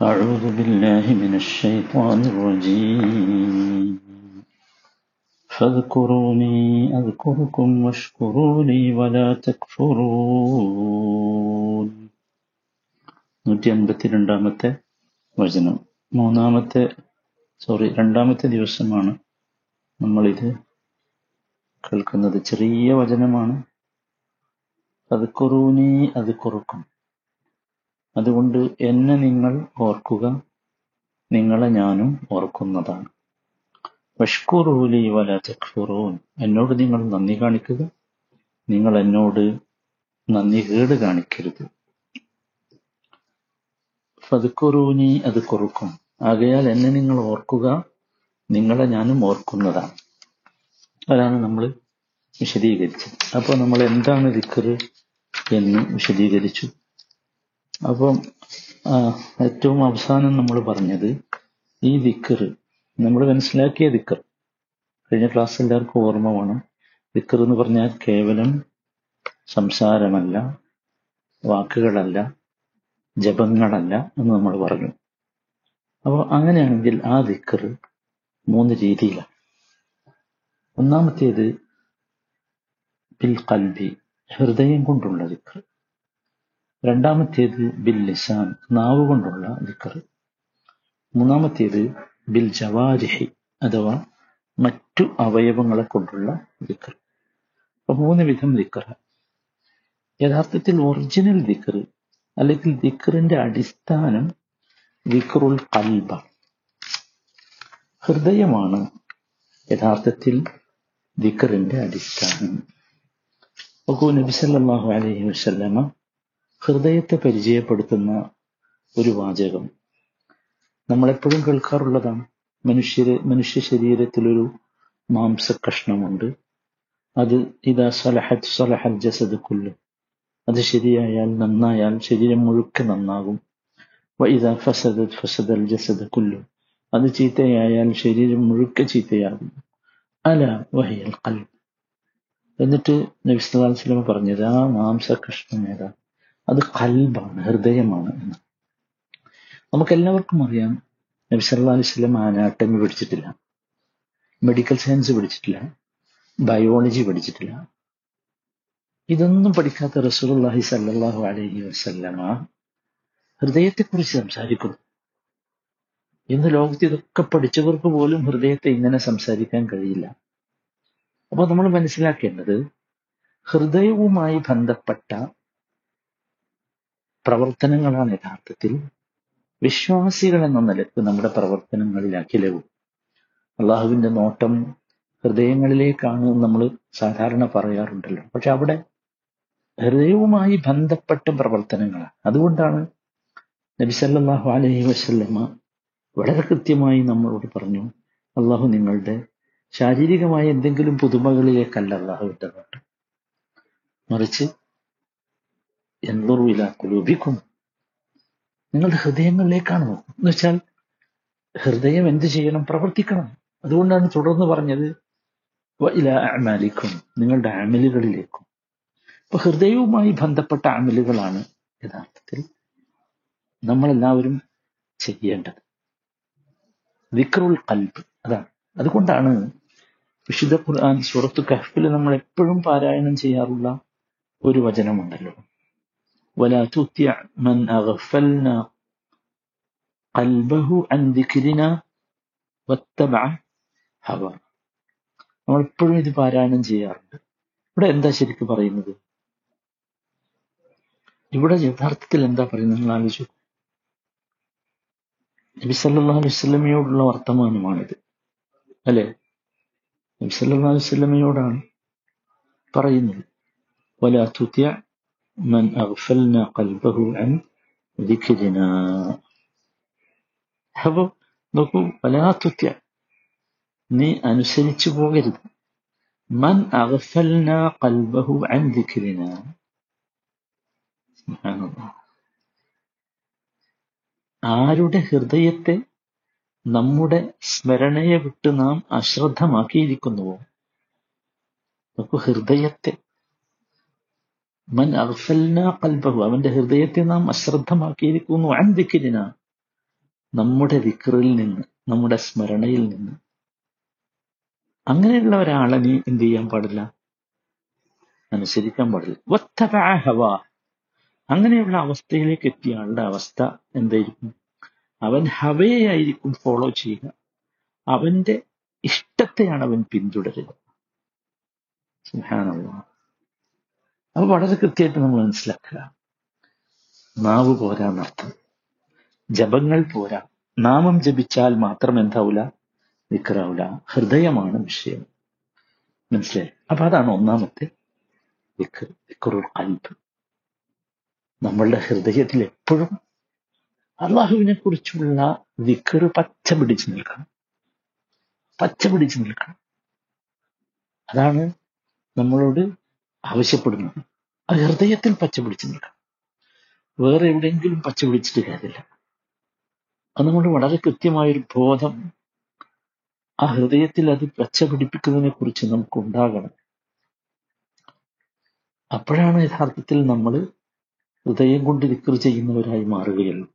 أعوذ بالله من الشيطان الرجيم فاذكروني أذكركم واشكروا لي ولا تكفرون നൂറ്റി അൻപത്തി രണ്ടാമത്തെ വചനം മൂന്നാമത്തെ സോറി രണ്ടാമത്തെ ദിവസമാണ് നമ്മളിത് കേൾക്കുന്നത് ചെറിയ വചനമാണ് അത് കുറൂനി അത് കുറുക്കും അതുകൊണ്ട് എന്നെ നിങ്ങൾ ഓർക്കുക. നിങ്ങളെ ഞാനും ഓർക്കുന്നതാണ്. വഷ്കുറൂലി വല തക്ഫുറൂൻ. എന്നോട് നിങ്ങൾ നന്ദി കാണിക്കുക. നിങ്ങൾ എന്നോട് നന്ദി കേട് കാണിക്കരുത്. ഫതുക്കുറൂനി അത് കുറുക്കും ആകയാൽ എന്നെ നിങ്ങൾ ഓർക്കുക. നിങ്ങളെ ഞാനും ഓർക്കുന്നതാണ്. അതാണ് നമ്മൾ വിശദീകരിച്ചത്. അപ്പോൾ നമ്മൾ എന്താണ് ദിക്കറ് എന്ന് വിശദീകരിച്ചു. അപ്പം ഏറ്റവും അവസാനം നമ്മൾ പറഞ്ഞത് ഈ ദിക്കർ നമ്മൾ മനസ്സിലാക്കിയ ദിക്കർ. കഴിഞ്ഞ ക്ലാസ് എല്ലാവർക്കും ഓർമ്മ വേണം. ദിക്കർ എന്ന് പറഞ്ഞാൽ കേവലം സംസാരമല്ല വാക്കുകളല്ല ജപങ്ങളല്ല എന്ന് നമ്മൾ പറഞ്ഞു. അപ്പോൾ അങ്ങനെയാണെങ്കിൽ ആ ദിക്കർ മൂന്ന് രീതിയിലാണ്. ഒന്നാമത്തേത് ബിൽ കൽബി ഹൃദയം കൊണ്ടുള്ള ദിക്കർ. രണ്ടാമത്തേത് ബിൽ ലിസാൻ നാവ് കൊണ്ടുള്ള ദിക്കർ മൂന്നാമത്തേത് ബിൽ ജവാരിഹി അഥവാ മറ്റു അവയവങ്ങളെ കൊണ്ടുള്ള ദിക്കർ അപ്പൊ മൂന്ന് വിധം ദിക്കർ യഥാർത്ഥത്തിൽ ഒറിജിനൽ ദിക്കർ അല്ലെങ്കിൽ ദിക്കറിന്റെ അടിസ്ഥാനം ദിക്കറുൽ കൽബ. ഹൃദയമാണ് യഥാർത്ഥത്തിൽ ദിക്കറിന്റെ അടിസ്ഥാനം. നബി സല്ലല്ലാഹു അലൈഹി വസല്ലമ ഹൃദയത്തെ പരിചയപ്പെടുത്തുന്ന ഒരു വാചകം. നമ്മളെപ്പോഴും കേൾക്കാറുള്ളതാണ്. മനുഷ്യര് മനുഷ്യ ശരീരത്തിലൊരു മാംസ കഷ്ണമുണ്ട് അത് ഇതാ സലഹത് സലഹൽ ജസദ് കൊല്ലു. അത് ശരിയായാൽ നന്നായാൽ ശരീരം മുഴുക്കെ നന്നാകും. വൈദ ഫസദ് ഫസദൽ ജസദ് കുല്ലു. അത് ചീത്തയായാൽ ശരീരം മുഴുക്കെ ചീത്തയാകും. അല വഹിയൽ കൽ എന്നിട്ട് നബി സ്വലമ പറഞ്ഞത് ആ മാംസ കഷ്ണം ഏതാ? അത് കൽബാണ് ഹൃദയമാണ് എന്ന്. നമുക്കെല്ലാവർക്കും അറിയാം നബി സല്ലല്ലാഹു അലൈഹി വസല്ലം അനാട്ടമി പഠിച്ചിട്ടില്ല മെഡിക്കൽ സയൻസ് പഠിച്ചിട്ടില്ല ബയോളജി പഠിച്ചിട്ടില്ല. ഇതൊന്നും പഠിക്കാത്ത റസൂലുള്ളാഹി സല്ലല്ലാഹു അലൈഹി വസല്ലമ ഹൃദയത്തെക്കുറിച്ച് സംസാരിക്കുന്നു. ഇന്ന് ലോകത്ത് ഇതൊക്കെ പഠിച്ചവർക്ക് പോലും ഹൃദയത്തെ ഇങ്ങനെ സംസാരിക്കാൻ കഴിയില്ല. അപ്പൊ നമ്മൾ മനസ്സിലാക്കേണ്ടത് ഹൃദയവുമായി ബന്ധപ്പെട്ട പ്രവർത്തനങ്ങളാണ് യഥാർത്ഥത്തിൽ വിശ്വാസികൾ എന്ന നിലയ്ക്ക് നമ്മുടെ പ്രവർത്തനങ്ങളിൽ അഖിലവും അള്ളാഹുവിന്റെ നോട്ടം ഹൃദയങ്ങളിലേക്കാണ് നമ്മൾ സാധാരണ പറയാറുണ്ടല്ലോ. പക്ഷെ അവിടെ ഹൃദയവുമായി ബന്ധപ്പെട്ട പ്രവർത്തനങ്ങളാണ്. അതുകൊണ്ടാണ് നബിസല്ലാഹു അലഹി അലൈഹി വസല്ലമ വളരെ കൃത്യമായി നമ്മളോട് പറഞ്ഞു അള്ളാഹു നിങ്ങളുടെ ശാരീരികമായ എന്തെങ്കിലും പുതുമകളിലേക്കല്ല അള്ളാഹു നോട്ടം മറിച്ച് എന്തൊറുവില കുലൂപിക്കും നിങ്ങളുടെ ഹൃദയങ്ങളിലേക്കാണ് നോക്കുന്നത്. എന്ന് വെച്ചാൽ ഹൃദയം എന്ത് ചെയ്യണം? പ്രവർത്തിക്കണം. അതുകൊണ്ടാണ് തുടർന്ന് പറഞ്ഞത് ഇല അമാലിക്കും നിങ്ങളുടെ അമലുകളിലേക്കും. അപ്പൊ ഹൃദയവുമായി ബന്ധപ്പെട്ട അമലുകളാണ് യഥാർത്ഥത്തിൽ നമ്മളെല്ലാവരും ചെയ്യേണ്ടത്. വിക്രുൽ കൽബ് അതാണ്. അതുകൊണ്ടാണ് വിശുദ്ധ ഖുർആൻ സൂറത്തു കഹ്ഫിൽ നമ്മൾ എപ്പോഴും പാരായണം ചെയ്യാറുള്ള ഒരു വചനമുണ്ടല്ലോ. ولا تطع من أغفلنا قلبه عن ذكرنا واتبع هوى നമ്മൾ എപ്പോഴും ഇത് പാരായണം ചെയ്യാറുണ്ട് ഇവിടെ എന്താ ശരിക്കും പറയുന്നത് ഇവിടെ യഥാർത്ഥത്തിൽ എന്താ പറയുന്നത് നിങ്ങൾ ആലോചിച്ചു നബി സല്ലല്ലാഹു അലൈഹി വസല്ലമയോടുള്ള വർത്തമാനമാണിത് അല്ലെ നബി സല്ലല്ലാഹു അലൈഹി വസല്ലമയോടാണ് പറയുന്നത് ولا تطع من أغفلنا قلبه عن ذكرنا അപ്പൊ നോക്കൂ വലാത്തുത്യ നീ അനുസരിച്ചു പോകരുത് മൻ അഗഫൽന കൽബഹു അൻ ദിക്രിന ആരുടെ ഹൃദയത്തെ നമ്മുടെ സ്മരണയെ വിട്ട് നാം അശ്രദ്ധമാക്കിയിരിക്കുന്നുവോ നോക്കൂ ഹൃദയത്തെ മൻ അർസൽന ഖൽബഹു അവന്റെ ഹൃദയത്തെ നാം അശ്രദ്ധമാക്കിയിരിക്കുന്നു. അൻ നമ്മുടെ വിക്രിൽ നിന്ന് നമ്മുടെ സ്മരണയിൽ നിന്ന്. അങ്ങനെയുള്ള ഒരാളെ നീ എന്ത് ചെയ്യാൻ പാടില്ല? അനുസരിക്കാൻ പാടില്ല. ഹവ. അങ്ങനെയുള്ള അവസ്ഥയിലേക്ക് എത്തിയ ആളുടെ അവസ്ഥ എന്തായിരിക്കും? അവൻ ഹവയെ ആയിരിക്കും ഫോളോ ചെയ്യുക. അവന്റെ ഇഷ്ടത്തെയാണ് അവൻ പിന്തുടരുക. സുബ്ഹാനല്ലാഹ്. അത് വളരെ കൃത്യമായിട്ട് നമ്മൾ മനസ്സിലാക്കുക. നാവ് പോരാ നർത്ഥം ജപങ്ങൾ പോരാ. നാമം ജപിച്ചാൽ മാത്രം എന്താവൂല? വിക്രാവൂല ഹൃദയമാണ് വിഷയം. മനസ്സിലായി? അപ്പൊ അതാണ് ഒന്നാമത്തെ വിക്ർ വിക്റുൽ കൽബ് നമ്മളുടെ ഹൃദയത്തിൽ എപ്പോഴും അള്ളാഹുവിനെ കുറിച്ചുള്ള വിക്റ് പച്ച പിടിച്ചു നിൽക്കണം. പച്ച പിടിച്ചു നിൽക്കണം. അതാണ് നമ്മളോട് ആവശ്യപ്പെടുന്നത് അത് ഹൃദയത്തിൽ പച്ച പിടിച്ചു നിൽക്കണം വേറെ എവിടെയെങ്കിലും പച്ച പിടിച്ചിട്ട് കാര്യമില്ല. അത് നമ്മൾ വളരെ കൃത്യമായൊരു ബോധം ആ ഹൃദയത്തിൽ അത് പച്ച പിടിപ്പിക്കുന്നതിനെ കുറിച്ച് നമുക്ക് ഉണ്ടാകണം. അപ്പോഴാണ് യഥാർത്ഥത്തിൽ നമ്മൾ ഹൃദയം കൊണ്ട് വിക്രി ചെയ്യുന്നവരായി മാറുകയുള്ളൂ.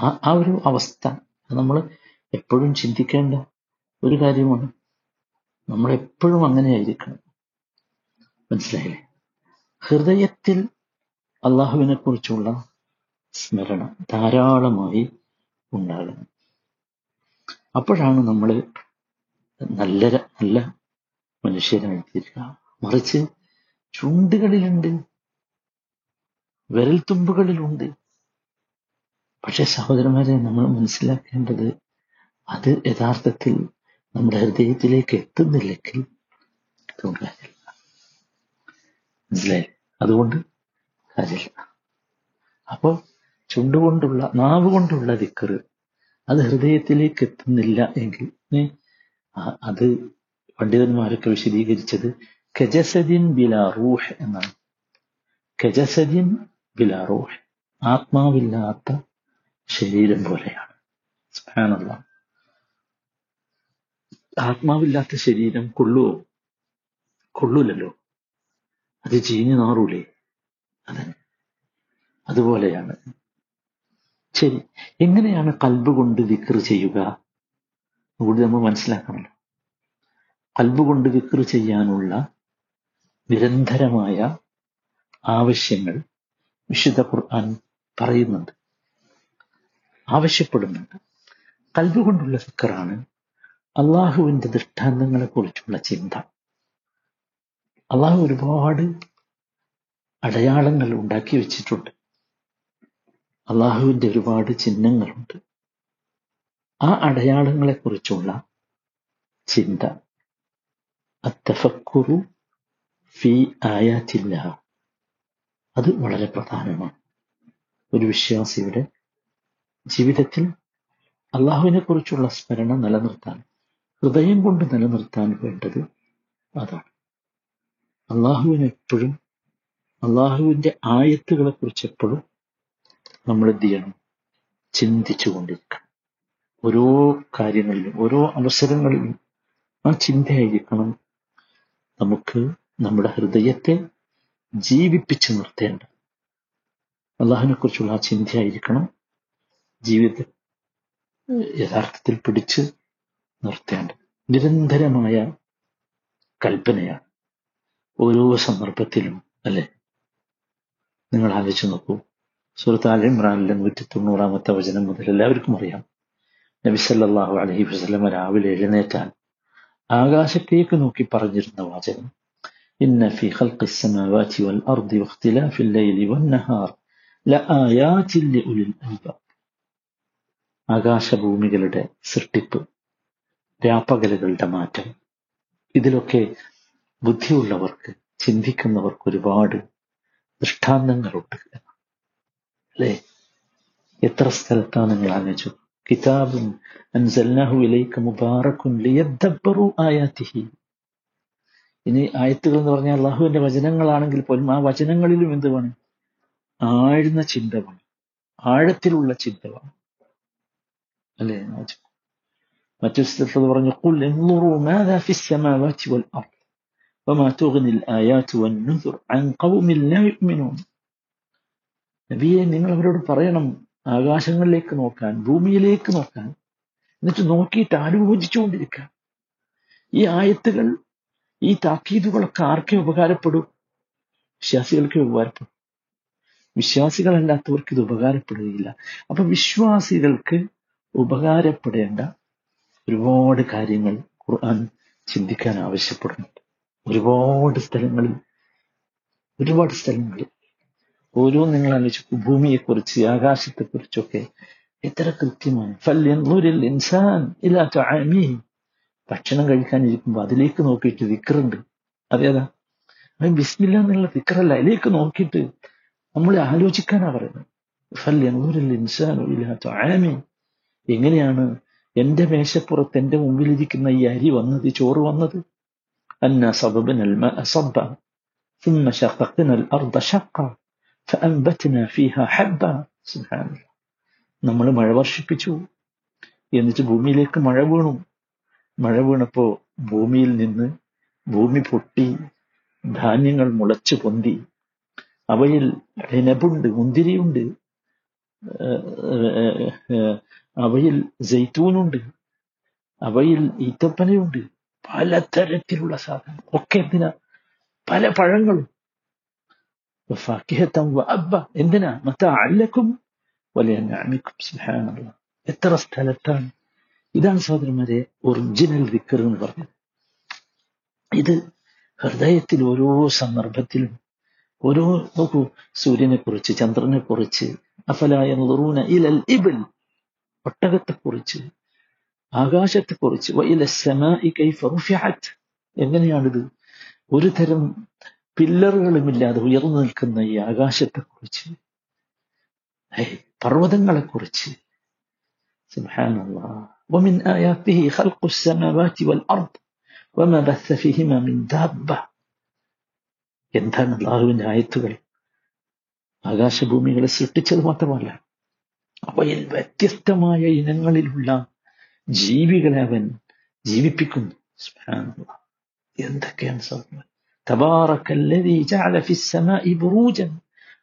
ആ ആ ഒരു അവസ്ഥ നമ്മൾ എപ്പോഴും ചിന്തിക്കേണ്ട ഒരു കാര്യമാണ്. നമ്മൾ എപ്പോഴും അങ്ങനെയായിരിക്കണം. മനസ്സിലായില്ലേ? ഹൃദയത്തിൽ അള്ളാഹുവിനെ കുറിച്ചുള്ള സ്മരണ ധാരാളമായി ഉണ്ടാകണം അപ്പോഴാണ് നമ്മൾ നല്ല നല്ല മനുഷ്യരായി തീരുക മറിച്ച് ചുണ്ടുകളിലുണ്ട് വിരൽത്തുമ്പുകളിലുണ്ട്. പക്ഷെ സഹോദരന്മാരെ നമ്മൾ മനസ്സിലാക്കേണ്ടത് അത് യഥാർത്ഥത്തിൽ നമ്മുടെ ഹൃദയത്തിലേക്ക് എത്തുന്നില്ലെങ്കിൽ കാര്യമില്ല മനസ്സിലായി? അതുകൊണ്ട് കാര്യമില്ല. അപ്പോൾ ചുണ്ടുകൊണ്ടുള്ള നാവ് കൊണ്ടുള്ള ദിക്കറ് അത് ഹൃദയത്തിലേക്ക് എത്തുന്നില്ല എങ്കിൽ അത് പണ്ഡിതന്മാരൊക്കെ വിശദീകരിച്ചത് കജസദിൻ ബിലാറൂഹ് എന്നാണ്. കജസദിൻ ബിലാറൂഹ് ആത്മാവില്ലാത്ത ശരീരം പോലെയാണ്. സ്പാനുള്ള ആത്മാവില്ലാത്ത ശരീരം കൊള്ളുവോ? കൊള്ളൂലല്ലോ. അത് ചീഞ്ഞു നാറൂലേ? അതെ. അതുപോലെയാണ്. ശരി. എങ്ങനെയാണ് കൽബ് കൊണ്ട് വിക്ർ ചെയ്യുക? കൂടി നമ്മൾ മനസ്സിലാക്കണമല്ലോ കൽബ് കൊണ്ട് വിക്ർ ചെയ്യാനുള്ള നിരന്തരമായ ആവശ്യങ്ങൾ വിശുദ്ധ ഖുർആൻ പറയുന്നുണ്ട്. ആവശ്യപ്പെടുന്നുണ്ട്. കൽബ് കൊണ്ടുള്ള ഫിക്കറാണ് ദൃഷ്ടാന്തങ്ങളെ കുറിച്ചുള്ള ചിന്ത. അള്ളാഹു ഒരുപാട് അടയാളങ്ങൾ ഉണ്ടാക്കി വെച്ചിട്ടുണ്ട്. അള്ളാഹുവിന്റെ ഒരുപാട് ചിഹ്നങ്ങളുണ്ട്. ആ അടയാളങ്ങളെക്കുറിച്ചുള്ള ചിന്ത. അത്തഫക്കുറു ഫി ആയാറ്റില്ല അത് വളരെ പ്രധാനമാണ്. ഒരു വിശ്വാസിയുടെ ജീവിതത്തിൽ അള്ളാഹുവിനെ കുറിച്ചുള്ള സ്മരണ നിലനിർത്താൻ ഹൃദയം കൊണ്ട് നിലനിർത്താൻ വേണ്ടത് അതാണ്. അള്ളാഹുവിനെ എപ്പോഴും അള്ളാഹുവിന്റെ ആയത്തുകളെ കുറിച്ച് എപ്പോഴും നമ്മൾ എന്ത് ചെയ്യണം? ചിന്തിച്ചു കൊണ്ടിരിക്കണം. ഓരോ കാര്യങ്ങളിലും ഓരോ അവസരങ്ങളിലും ആ ചിന്തയായിരിക്കണം നമുക്ക് നമ്മുടെ ഹൃദയത്തെ ജീവിപ്പിച്ചു നിർത്തേണ്ട. അള്ളാഹിനെ കുറിച്ചുള്ള ആ ചിന്തയായിരിക്കണം ജീവിതത്തിൽ യഥാർത്ഥത്തിൽ പിടിച്ച് നിർത്തേണ്ടത് നിരന്തരമായ കൽപ്പനയാണ്. ഓരോ സന്ദർഭത്തിലും അല്ലെ നിങ്ങൾ ആലോചിച്ച് നോക്കൂ സുഹൃത്ത് ആൽ ഇമ്രാനിലെ നൂറ്റി തൊണ്ണൂറാമത്തെ വചനം മുതൽ എല്ലാവർക്കും അറിയാം നബി സല്ലല്ലാഹു അലൈഹി വസല്ലമ രാവിലെ എഴുന്നേറ്റാൽ ആകാശത്തേക്ക് നോക്കി പറഞ്ഞിരുന്ന വാചകം ഇന്ന ഫി ഖൽഖി السماوات والأرض واختلاف الليل والنهار لآيات لأولي الألباب ആകാശഭൂമികളുടെ സൃഷ്ടിപ്പ് രാപ്പകലുകളുടെ മാറ്റം ഇതിലൊക്കെ ബുദ്ധിയുള്ളവർക്ക് ചിന്തിക്കുന്നവർക്ക് ഒരുപാട് ദൃഷ്ടാന്തങ്ങളുണ്ട്. അല്ലേ? എത്ര സ്ഥലത്താണ് നിങ്ങൾ ആലോചിച്ചു? കിതാബും അൻസൽനാഹു ഇലൈക മുബാറക്കുൻ ലിയദ്ദബ്ബറു ആയാതിഹി. ഇനി ആയത്തുകൾ എന്ന് പറഞ്ഞാൽ അള്ളാഹുവിന്റെ വചനങ്ങളാണെങ്കിൽ പോലും ആ വചനങ്ങളിലും എന്ത് വേണം ആഴ്ന്ന ചിന്ത വേണം ആഴത്തിലുള്ള ചിന്ത വേണം അല്ലേ മറ്റൊരു സ്ഥലത്ത് പറഞ്ഞു قل انظروا ماذا في السماوات والأرض وما تغني الآيات والنذر عن قوم لا يؤمنون നബിയെ നിങ്ങൾ അവരോട് പറയണം ആകാശങ്ങളിലേക്ക് നോക്കാൻ ഭൂമിയിലേക്ക് നോക്കാൻ എന്നിട്ട് നോക്കിയിട്ട് ആലോചിച്ചുകൊണ്ടിരിക്കാൻ ഈ ആയത്തുകൾ ഈ താക്കീതുകളൊക്കെ ആർക്കേ ഉപകാരപ്പെടൂ വിശ്വാസികൾക്ക് ഉപകാരപ്പെടും വിശ്വാസികളല്ലാത്തവർക്ക് ഇത് ഉപകാരപ്പെടുകയില്ല അപ്പൊ വിശ്വാസികൾക്ക് ഉപകാരപ്പെടേണ്ട ഒരുപാട് കാര്യങ്ങൾ ഖുർആൻ ചിന്തിക്കാൻ ആവശ്യപ്പെടുന്നുണ്ട് ഒരുപാട് സ്ഥലങ്ങളിൽ ഒരുപാട് സ്ഥലങ്ങളിൽ ഓരോ നിങ്ങൾ ആലോചിച്ചു ഭൂമിയെക്കുറിച്ച് ആകാശത്തെക്കുറിച്ചൊക്കെ എത്ര കൃത്യമാണ്. ഫല്യൻളൂരിൽ ഇൻസാൻ ഇല്ലാത്ത അമീ ഭക്ഷണം കഴിക്കാനിരിക്കുമ്പോൾ അതിലേക്ക് നോക്കിയിട്ട് വിക്രുണ്ട് അതേതാ? അത് ബിസ്മില്ല എന്നുള്ള വിക്രല്ല അതിലേക്ക് നോക്കിയിട്ട് നമ്മൾ ആലോചിക്കാനാ പറയുന്നത്. ഫല്യൻളൂരിൽ ഇൻസാൻ ഇല്ലാത്ത അമീ എങ്ങനെയാണ് എന്റെ മേശപ്പുറത്ത് എന്റെ മുമ്പിലിരിക്കുന്ന ഈ അരി വന്നത് ചോറ് വന്നത്? അന്ന സബബിന الماء صبا ثم شققنا الأرض شقا فأنبتنا فيها حبا سبحان الله നമ്മൾ മഴ വർഷിപ്പിച്ചു എന്നിട്ട് ഭൂമിയിലേക്ക് മഴ വീണു മഴ വീണപ്പോ ഭൂമിയിൽ നിന്ന് ഭൂമി പൊട്ടി ധാന്യങ്ങൾ മുളച്ചു പൊന്തി അവയിൽ ഇനബുണ്ട് മുന്തിരിയുണ്ട് അവയിൽ ജയ്ത്തൂനുണ്ട് അവയിൽ ഈത്തപ്പനയുണ്ട് പലതരത്തിലുള്ള സാധനം ഒക്കെ എന്തിനാ? പല പഴങ്ങളും. അബ്ബ എന്തിനാ? മത്ത അല്ലക്കും വലിയ ഞാമിക്കും സുഹാനുള്ള എത്ര സ്ഥലത്താണ്? ഇതാണ് സഹോദരന്മാരെ ഒറിജിനൽ ദിക്കർ എന്ന് പറഞ്ഞത്. ഇത് ഹൃദയത്തിൽ ഓരോ സന്ദർഭത്തിലും ഓരോ നോക്കൂ സൂര്യനെ കുറിച്ച് ചന്ദ്രനെ കുറിച്ച് അഫലായ ഇലൽ ഇബിൽ ഒട്ടകത്തെക്കുറിച്ച് ആകാശത്തെക്കുറിച്ച് എങ്ങനെയാണിത് ഒരു തരം പില്ലറുകളുമില്ലാതെ ഉയർന്നു നിൽക്കുന്ന ഈ ആകാശത്തെക്കുറിച്ച് പർവ്വതങ്ങളെക്കുറിച്ച് سبحان الله ومن آياته خلق السماوات والأرض وما بث فيهما من دابة എന്താണ് അള്ളാഹുവിന്റെ ആയത്തുകൾ ആകാശഭൂമികളെ സൃഷ്ടിച്ചത് മാത്രമല്ല അവയിൽ വ്യത്യസ്തമായ ഇനങ്ങളിലുള്ള ജീവികളെ അവൻ ജീവിപ്പിക്കുന്നു സുഹാനുള്ള എന്തൊക്കെയാണ് സംഭവം تبارك الذي جعل في السماء بروجا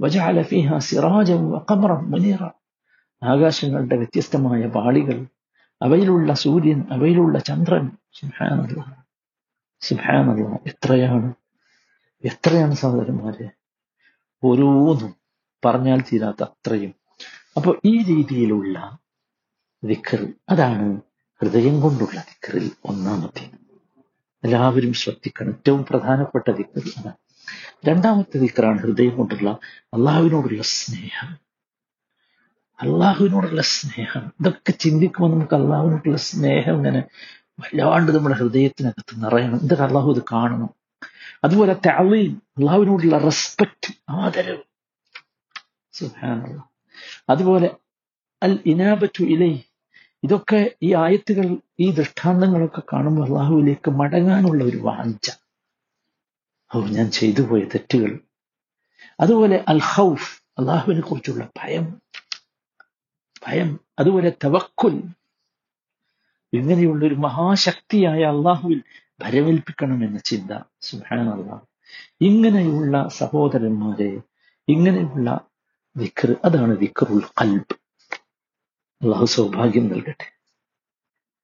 وجعل فيها سراجا وقمرا منيرا ആകാശങ്ങളുടെ വ്യത്യസ്തമായ പാളികൾ അവയിലുള്ള സൂര്യൻ അവയിലുള്ള ചന്ദ്രൻ സിംഹാനല്ല സിംഹാനല്ല എത്രയാണ് എത്രയാണ് സഹോദരന്മാരെ ഓരോന്നും പറഞ്ഞാൽ തീരാത്ത അത്രയും അപ്പോൾ ഈ രീതിയിലുള്ള വിക്കർ അതാണ് ഹൃദയം കൊണ്ടുള്ള ദിക്കറിൽ ഒന്നാമത്തെ എല്ലാവരും ശ്രദ്ധിക്കണം. ഏറ്റവും പ്രധാനപ്പെട്ട ദിക്കർ അതാണ് രണ്ടാമത്തെ ദിക്കറാണ് ഹൃദയം കൊണ്ടുള്ള അള്ളാഹുവിനോടുള്ള സ്നേഹം. അള്ളാഹുവിനോടുള്ള സ്നേഹം. ഇതൊക്കെ ചിന്തിക്കുമ്പോൾ നമുക്ക് അള്ളാഹുവിനോടുള്ള സ്നേഹം ഇങ്ങനെ വല്ലാണ്ട് നമ്മുടെ ഹൃദയത്തിനകത്ത് നിറയണം. ഇതൊക്കെ അള്ളാഹു ഇത് കാണണം? അതുപോലെ തളീം അള്ളാഹുവിനോടുള്ള റെസ്പെക്ട് ആദരവ്. അതുപോലെ അൽ ഇനാബറ്റു ഇലൈ ഇതൊക്കെ ഈ ആയത്തുകൾ ഈ ദൃഷ്ടാന്തങ്ങളൊക്കെ കാണുമ്പോൾ അള്ളാഹുവിലേക്ക് മടങ്ങാനുള്ള ഒരു വാഞ്ച. ഓ ഞാൻ ചെയ്തു പോയ തെറ്റുകൾ. അതുപോലെ അൽ ഹൗഫ് അള്ളാഹുവിനെ കുറിച്ചുള്ള ഭയം. ഭയം അതുപോലെ തവക്കുൽ. ഇങ്ങനെയുള്ള ഒരു മഹാശക്തിയായ അള്ളാഹുവിൽ ഭരമേൽപ്പിക്കണമെന്ന ചിന്ത. സുഹാൻ ഇങ്ങനെയുള്ള സഹോദരന്മാരെ ഇങ്ങനെയുള്ള വിക്ർ അതാണ് വിക്റുൽ കൽബ് അള്ളാഹു സൗഭാഗ്യം നൽകട്ടെ.